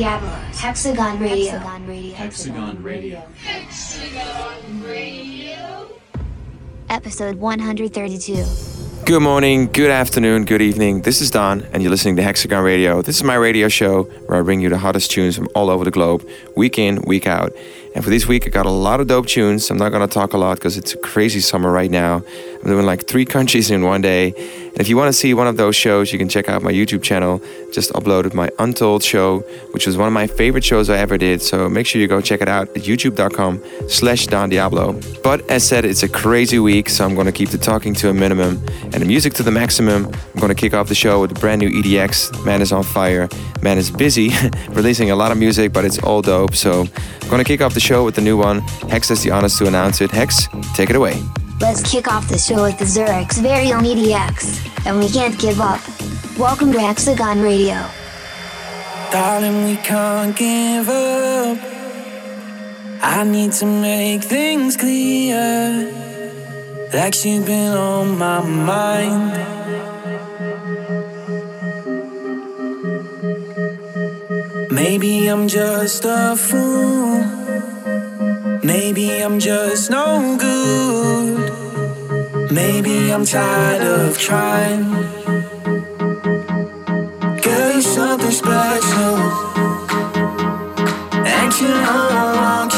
Don Diablo, Hexagon Radio. Hexagon Radio. Episode 132. Good morning, good afternoon, good evening. This is Don, and you're listening to Hexagon Radio. This is my radio show where I bring you the hottest tunes from all over the globe, week in, week out. And for this week, I got a lot of dope tunes. I'm not going to talk a lot because it's a crazy summer right now. I'm doing like three countries in one day. And if you want to see one of those shows, you can check out my YouTube channel. Just uploaded my Untold show, which was one of my favorite shows I ever did. So make sure you go check it out at youtube.com slash Don Diablo. But as said, it's a crazy week, so I'm going to keep the talking to a minimum and the music to the maximum. I'm going to kick off the show with a brand new EDX. Man is on fire. Man is busy, releasing a lot of music, but it's all dope. So I'm going to kick off the show with the new one. Hex has the honors to announce it. Hex, take it away. Let's kick off the show with the Zurich's very own EDX, and we can't give up. Welcome to Hexagon Radio. Darling, we can't give up. I need to make things clear. Like you've been on my mind. Maybe I'm just a fool. Maybe I'm just no good. Maybe I'm tired of trying. Girl, you're something special. And you know I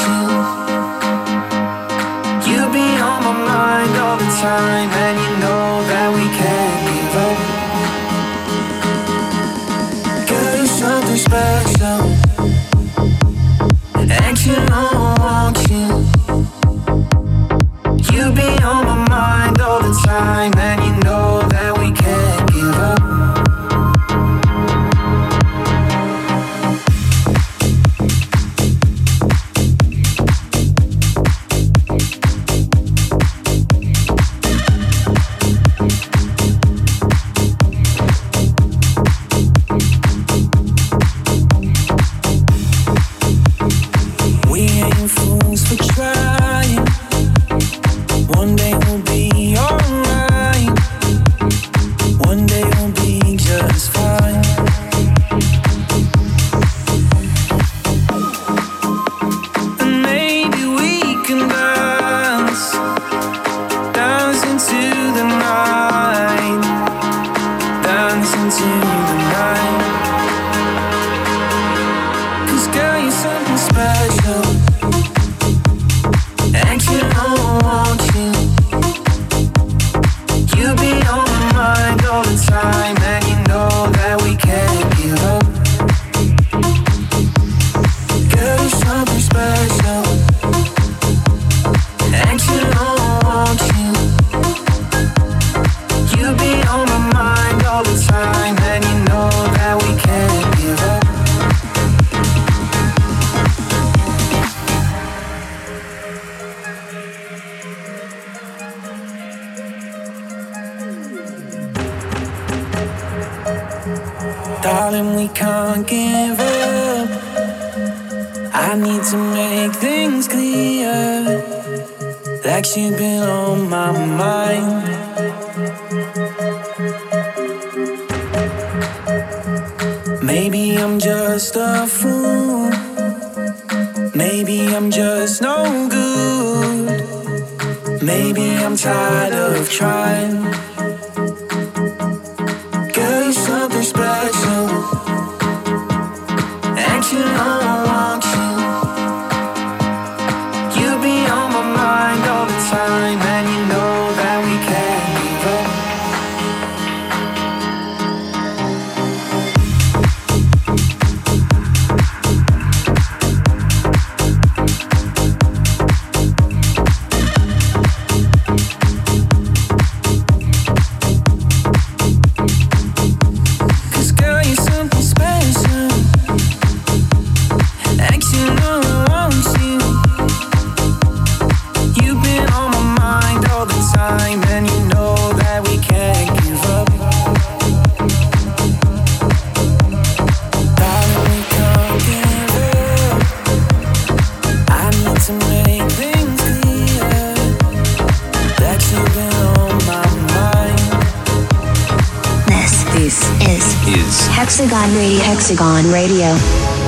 This is, is Hexagon Radio. Hexagon Radio.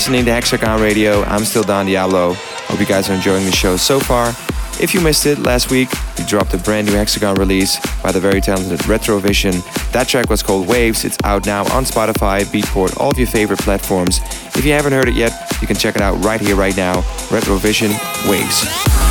Listening to Hexagon Radio. I'm still Don Diablo. Hope you guys are enjoying the show so far. If you missed it, last week we dropped a brand new Hexagon release by the very talented Retrovision. That track was called Waves. It's out now on Spotify, Beatport, all of your favorite platforms. If you haven't heard it yet, you can check it out right here, right now. Retrovision Waves.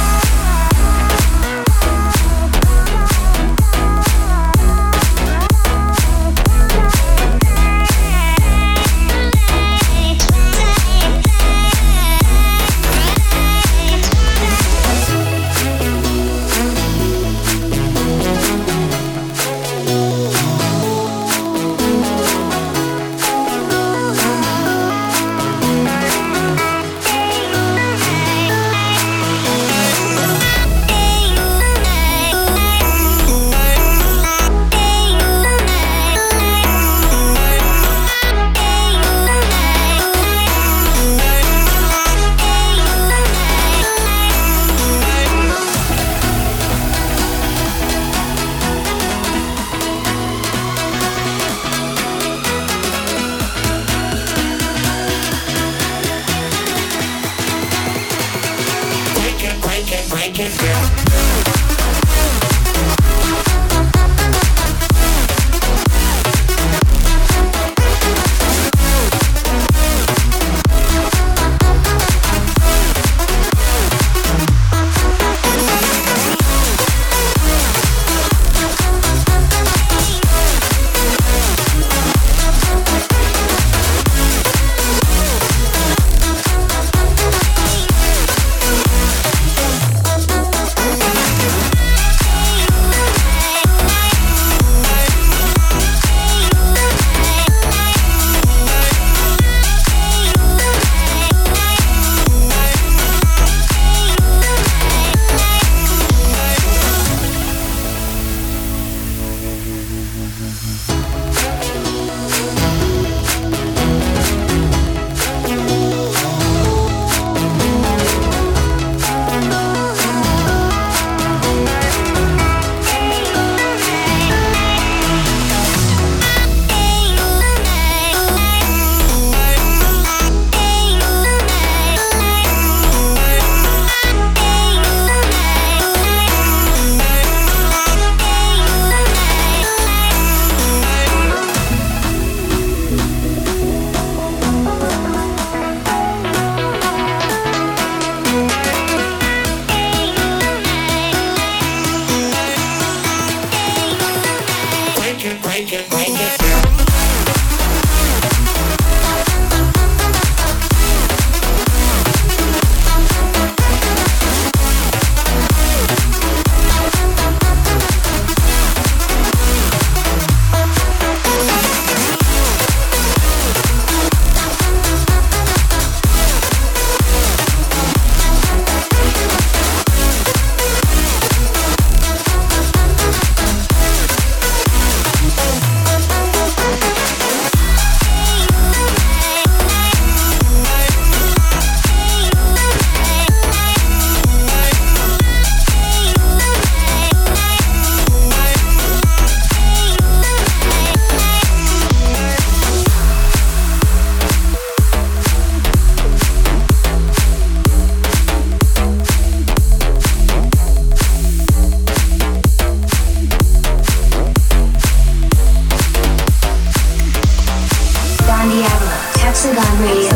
Radio. Radio.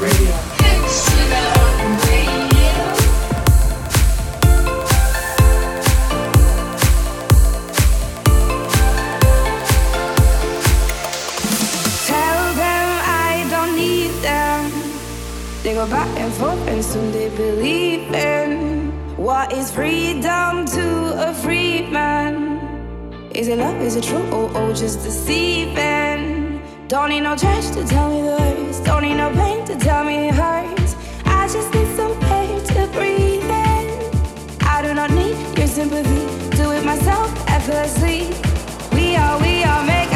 Radio. Tell them I don't need them. They go back and forth and soon they believe in what is freedom to a free man. Is it love? Is it true? Or just deceiving? Don't need no church to tell me the words. Don't need no pain to tell me it hurts. I just need some air to breathe in. I do not need your sympathy. Do it myself effortlessly. We are, we are, make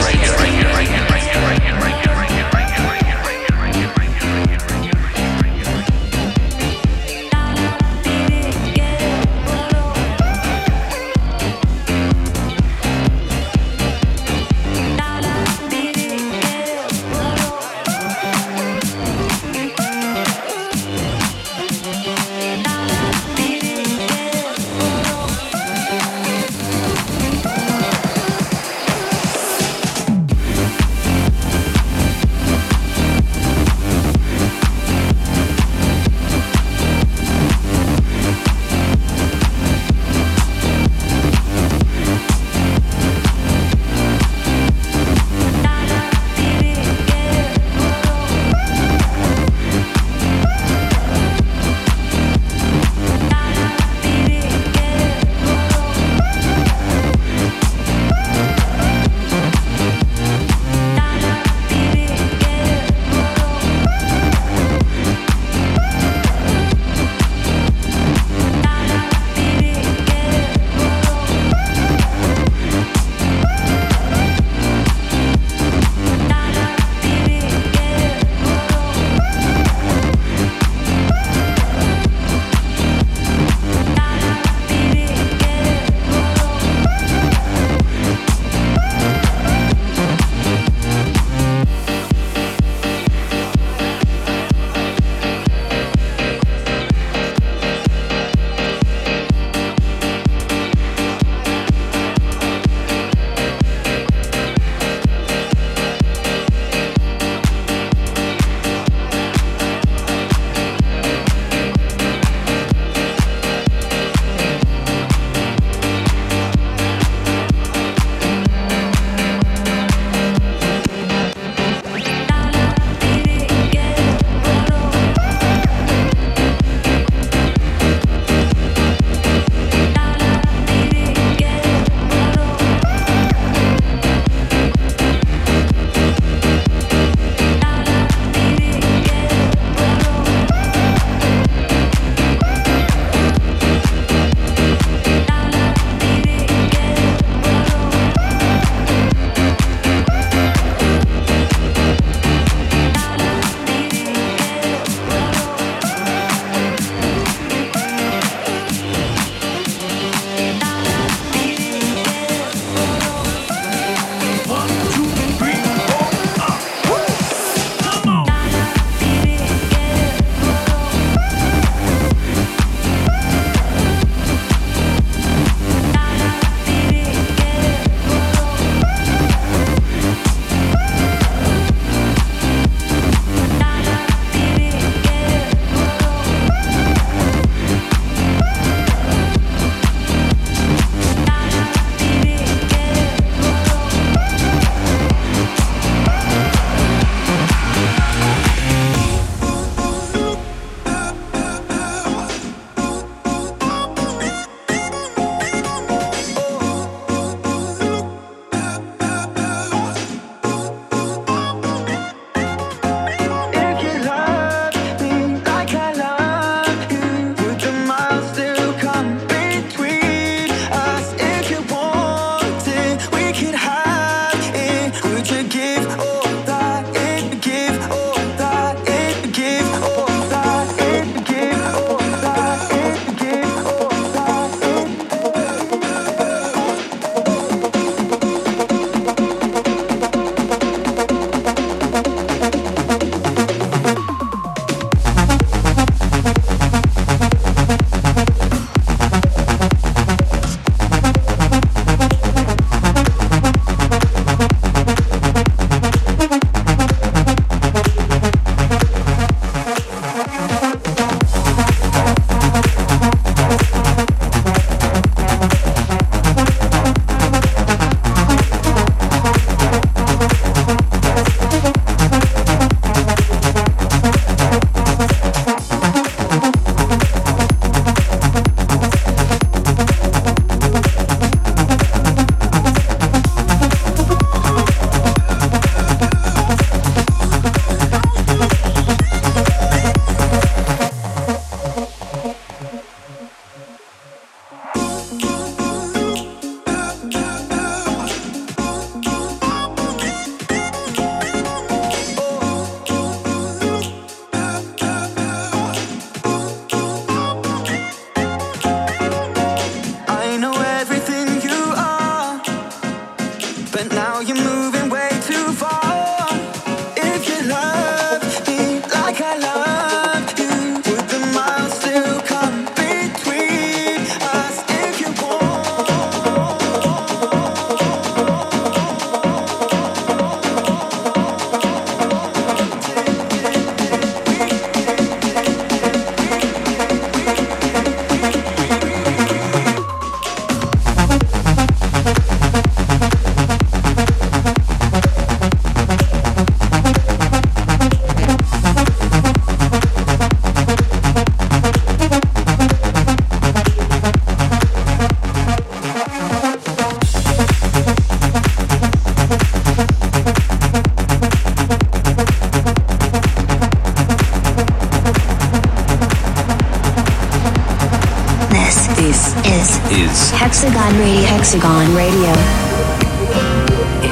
Hexagon Radio. Hexagon Radio.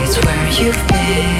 It's where you've been.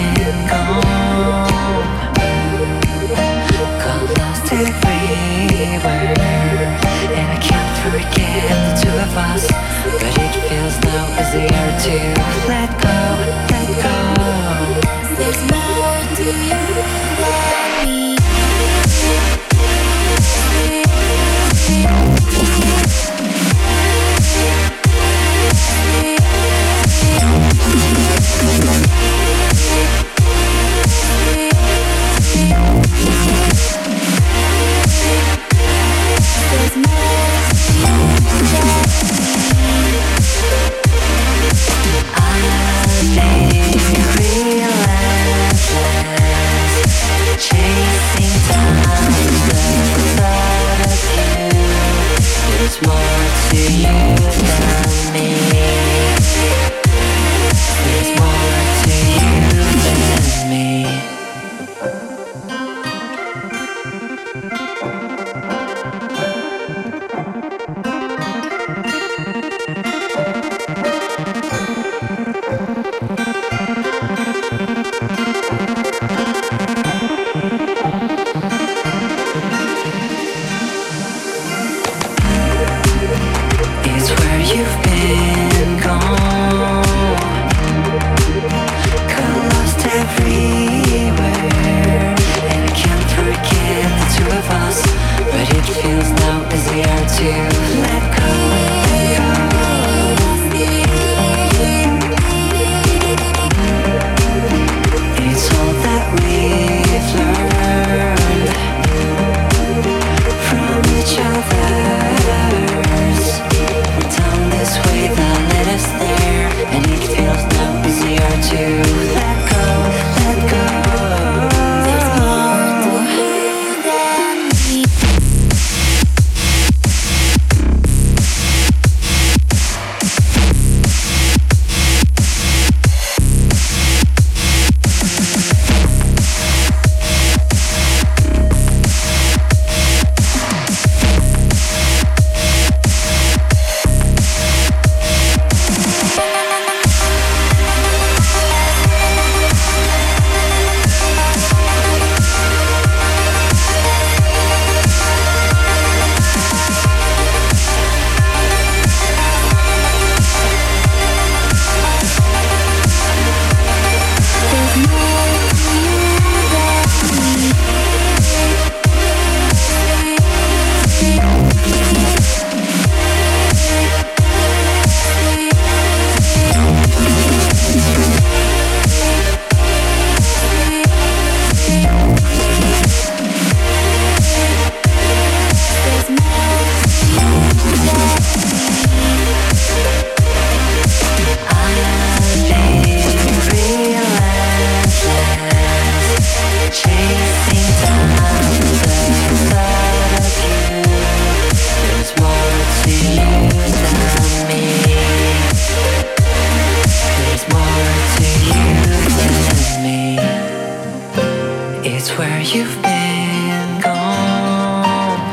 It's where you've been gone,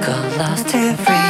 got lost every.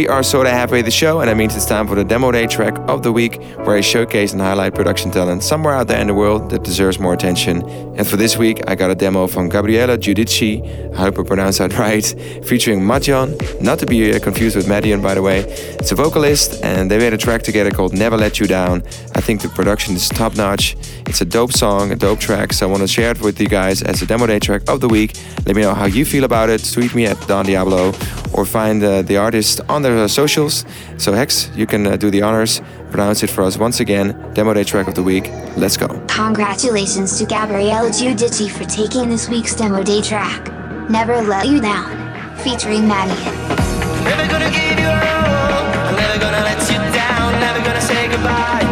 We are sorta halfway the show, and that means it's time for the demo day track of the week, where I showcase and highlight production talent somewhere out there in the world that deserves more attention. And for this week, I got a demo from Gabriella Giudici, I hope I pronounced that right, featuring Madjon, not to be uh, confused with Madian, by the way. It's a vocalist, and they made a track together called Never Let You Down. I think the production is top notch. It's a dope song, a dope track, so I want to share it with you guys as a demo day track of the week. Let me know how you feel about it. Tweet me at Don Diablo or find uh, the artist on their uh, socials. So, Hex, you can uh, do the honors, pronounce it for us once again. Demo day track of the week. Let's go. Congratulations to Gabriella Giudici for taking this week's demo day track. Never Let You Down, featuring Maddie. Goodbye.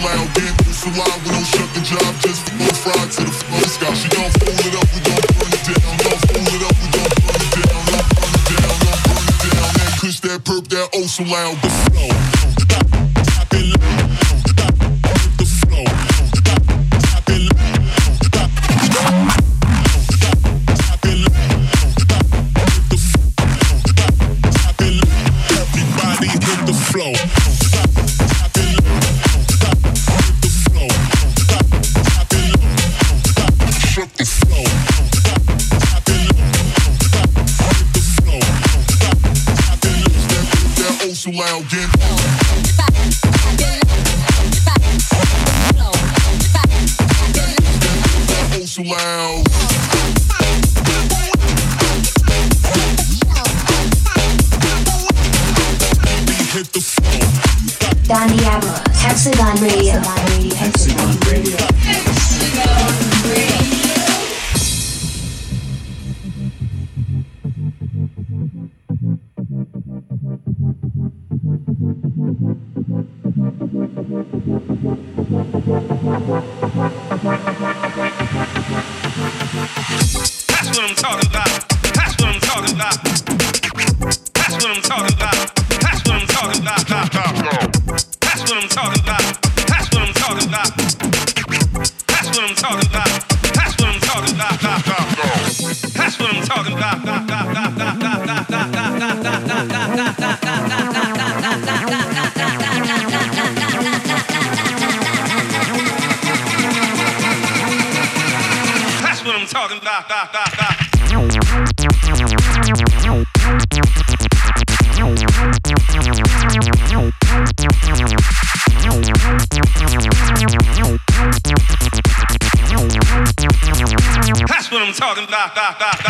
Fly with shut the job, just flow fried to the flow sky. She gon' fool it up, we gon' burn it down. Gon' fool it up, we gon' burn it down. Gon' burn it down, gon' burn it down. That kush, that perp, that oh so loud, the flow. talking about. That's what I'm talking about.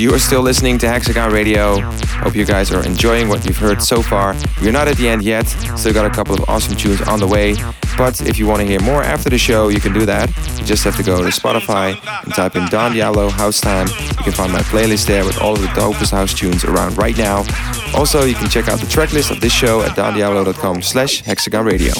You are still listening to Hexagon Radio. Hope you guys are enjoying what you've heard so far. We're not at the end yet, still got a couple of awesome tunes on the way. But if you want to hear more after the show, you can do that. You just have to go to Spotify and type in Don Diablo House Time. You can find my playlist there with all of the dopest house tunes around right now. Also, you can check out the track list of this show at dondiablo.com slash hexagon radio.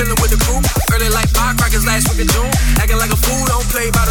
chillin' with the crew. Early like firecrackers last week in June. Acting like a fool, don't play by the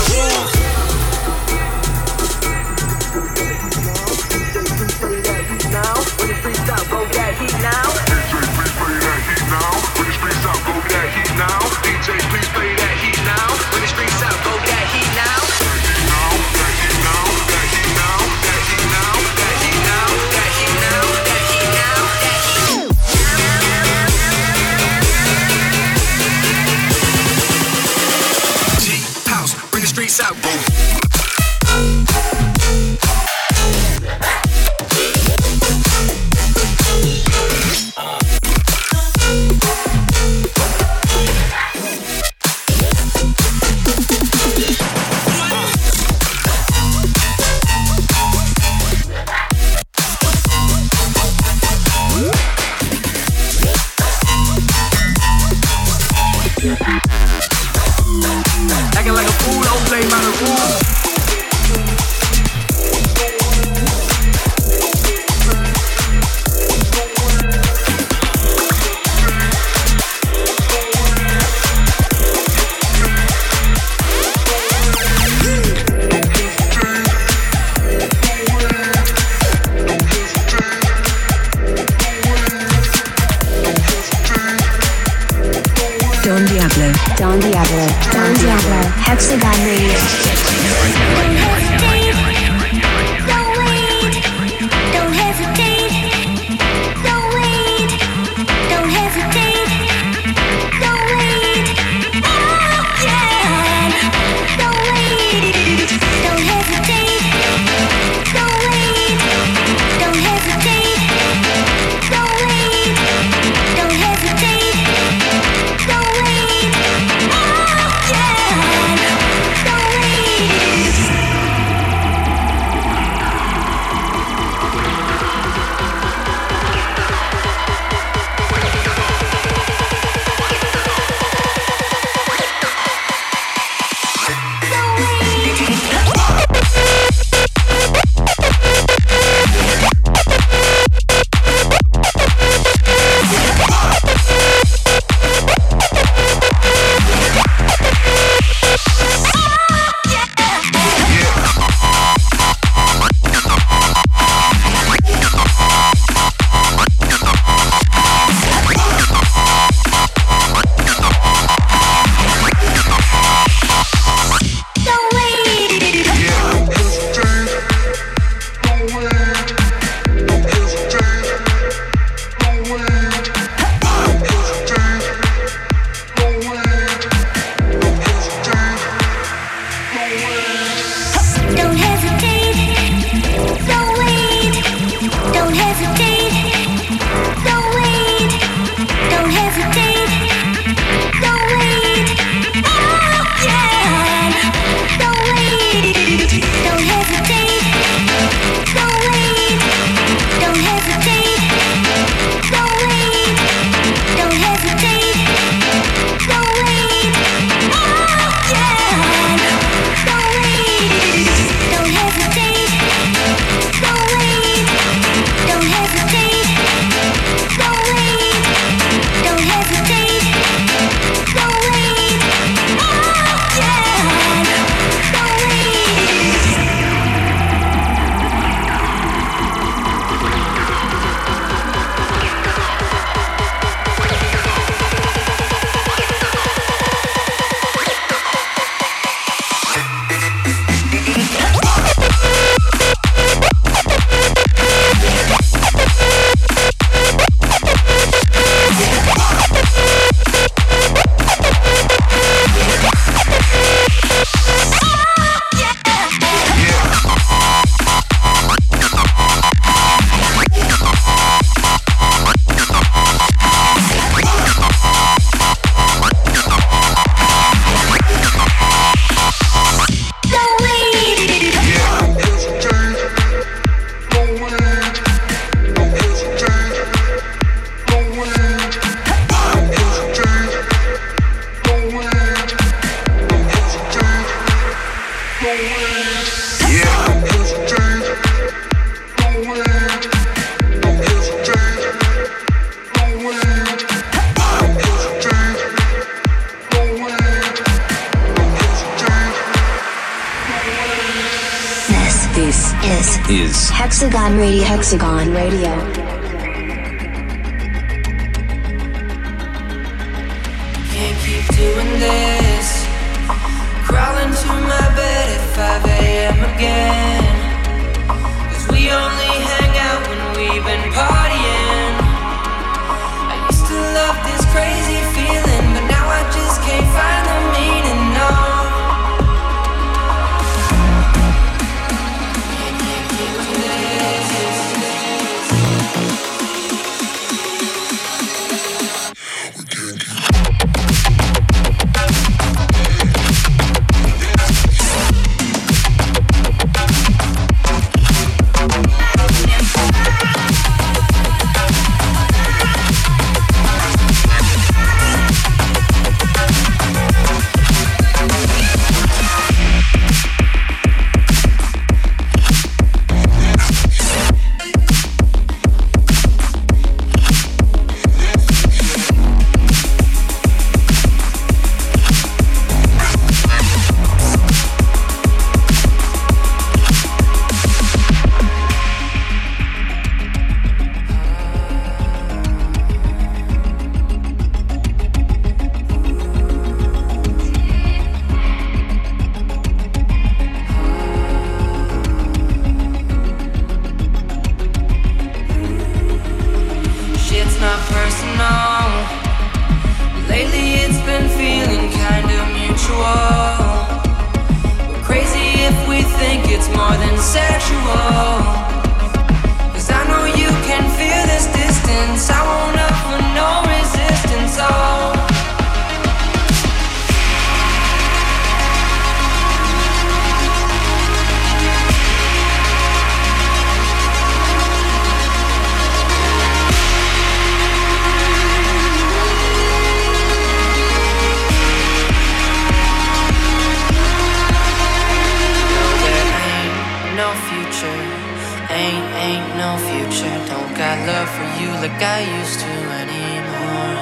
ain't ain't no future. Don't got love for you like I used to anymore.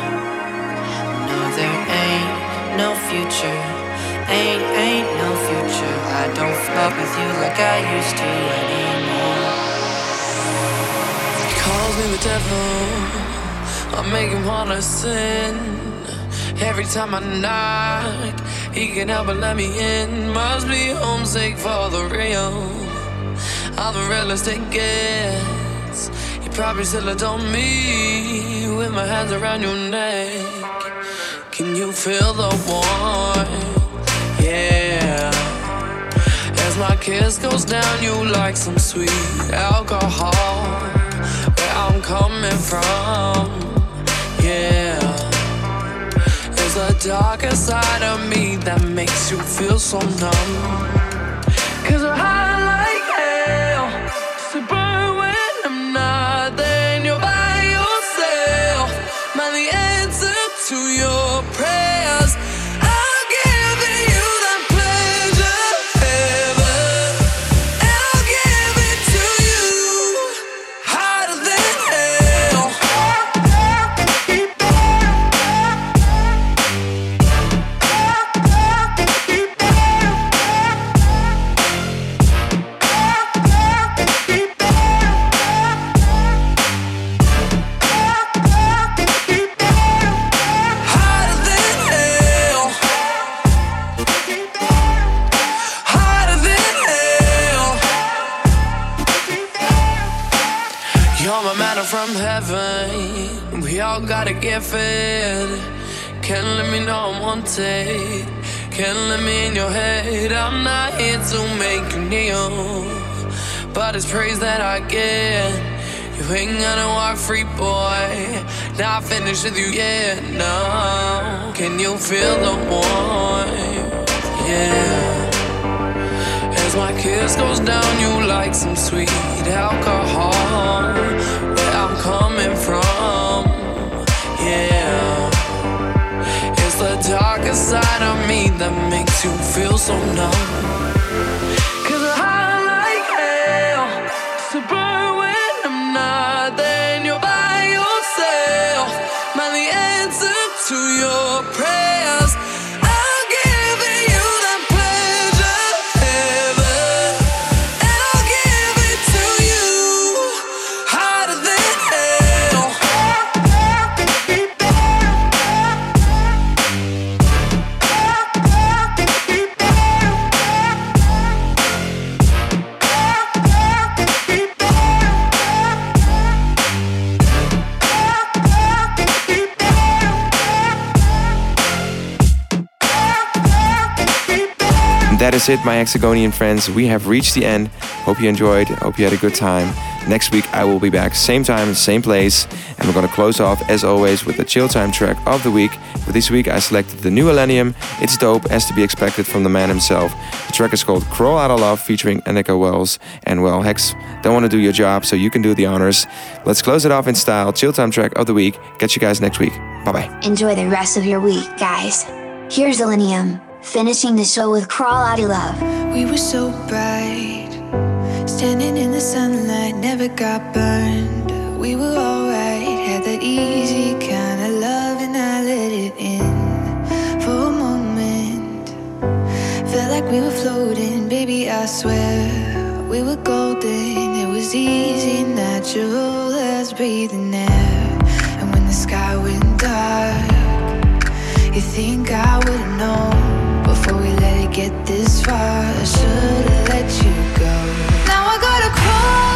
No, there ain't no future, ain't ain't no future. I don't fuck with you like I used to anymore. He calls me the devil. I make him wanna sin. Every time I knock, he can help but let me in. Must be homesick for the real. I'm the realest it gets. You probably still adore me with my hands around your neck. Can you feel the warmth? Yeah. As my kiss goes down, you like some sweet alcohol. Where I'm coming from, yeah. It's the darker side of me that makes you feel so numb. Cause I heaven. We all gotta get fed. Can't let me know I'm wanted. Can't let me in your head. I'm not here to make you kneel. But it's praise that I get. You ain't gonna walk free, boy. Not finished with you yet, no. Can you feel the warmth? Yeah. As my kiss goes down, you like some sweet alcohol. Coming from, yeah. It's the darker side of me that makes you feel so numb. Is it, my Hexagonian friends. We have reached the end. Hope you enjoyed. Hope you had a good time. Next week, I will be back, same time, same place. And we're going to close off, as always, with the chill time track of the week. For this week, I selected the new Illenium. It's dope, as to be expected from the man himself. The track is called Crawl Out of Love, featuring Annika Wells. And well, Hex, don't want to do your job, so you can do the honors. Let's close it off in style. Chill time track of the week. Catch you guys next week. Bye bye. Enjoy the rest of your week, guys. Here's Illenium, finishing the show with Crawl Out of Love. We were so bright, standing in the sunlight, never got burned. We were alright, had that easy kind of love, and I let it in for a moment. Felt like we were floating, baby, I swear. We were golden, it was easy, natural as breathing air. And when the sky went dark, you think I would've known we let it get this far? I should've let you go. Now I gotta crawl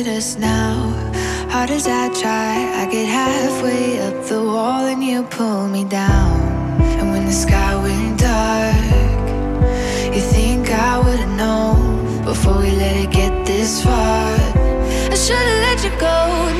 at us now. Hard as I try, I get halfway up the wall and you pull me down. And when the sky went dark, you think I would've known before we let it get this far. I should've let you go.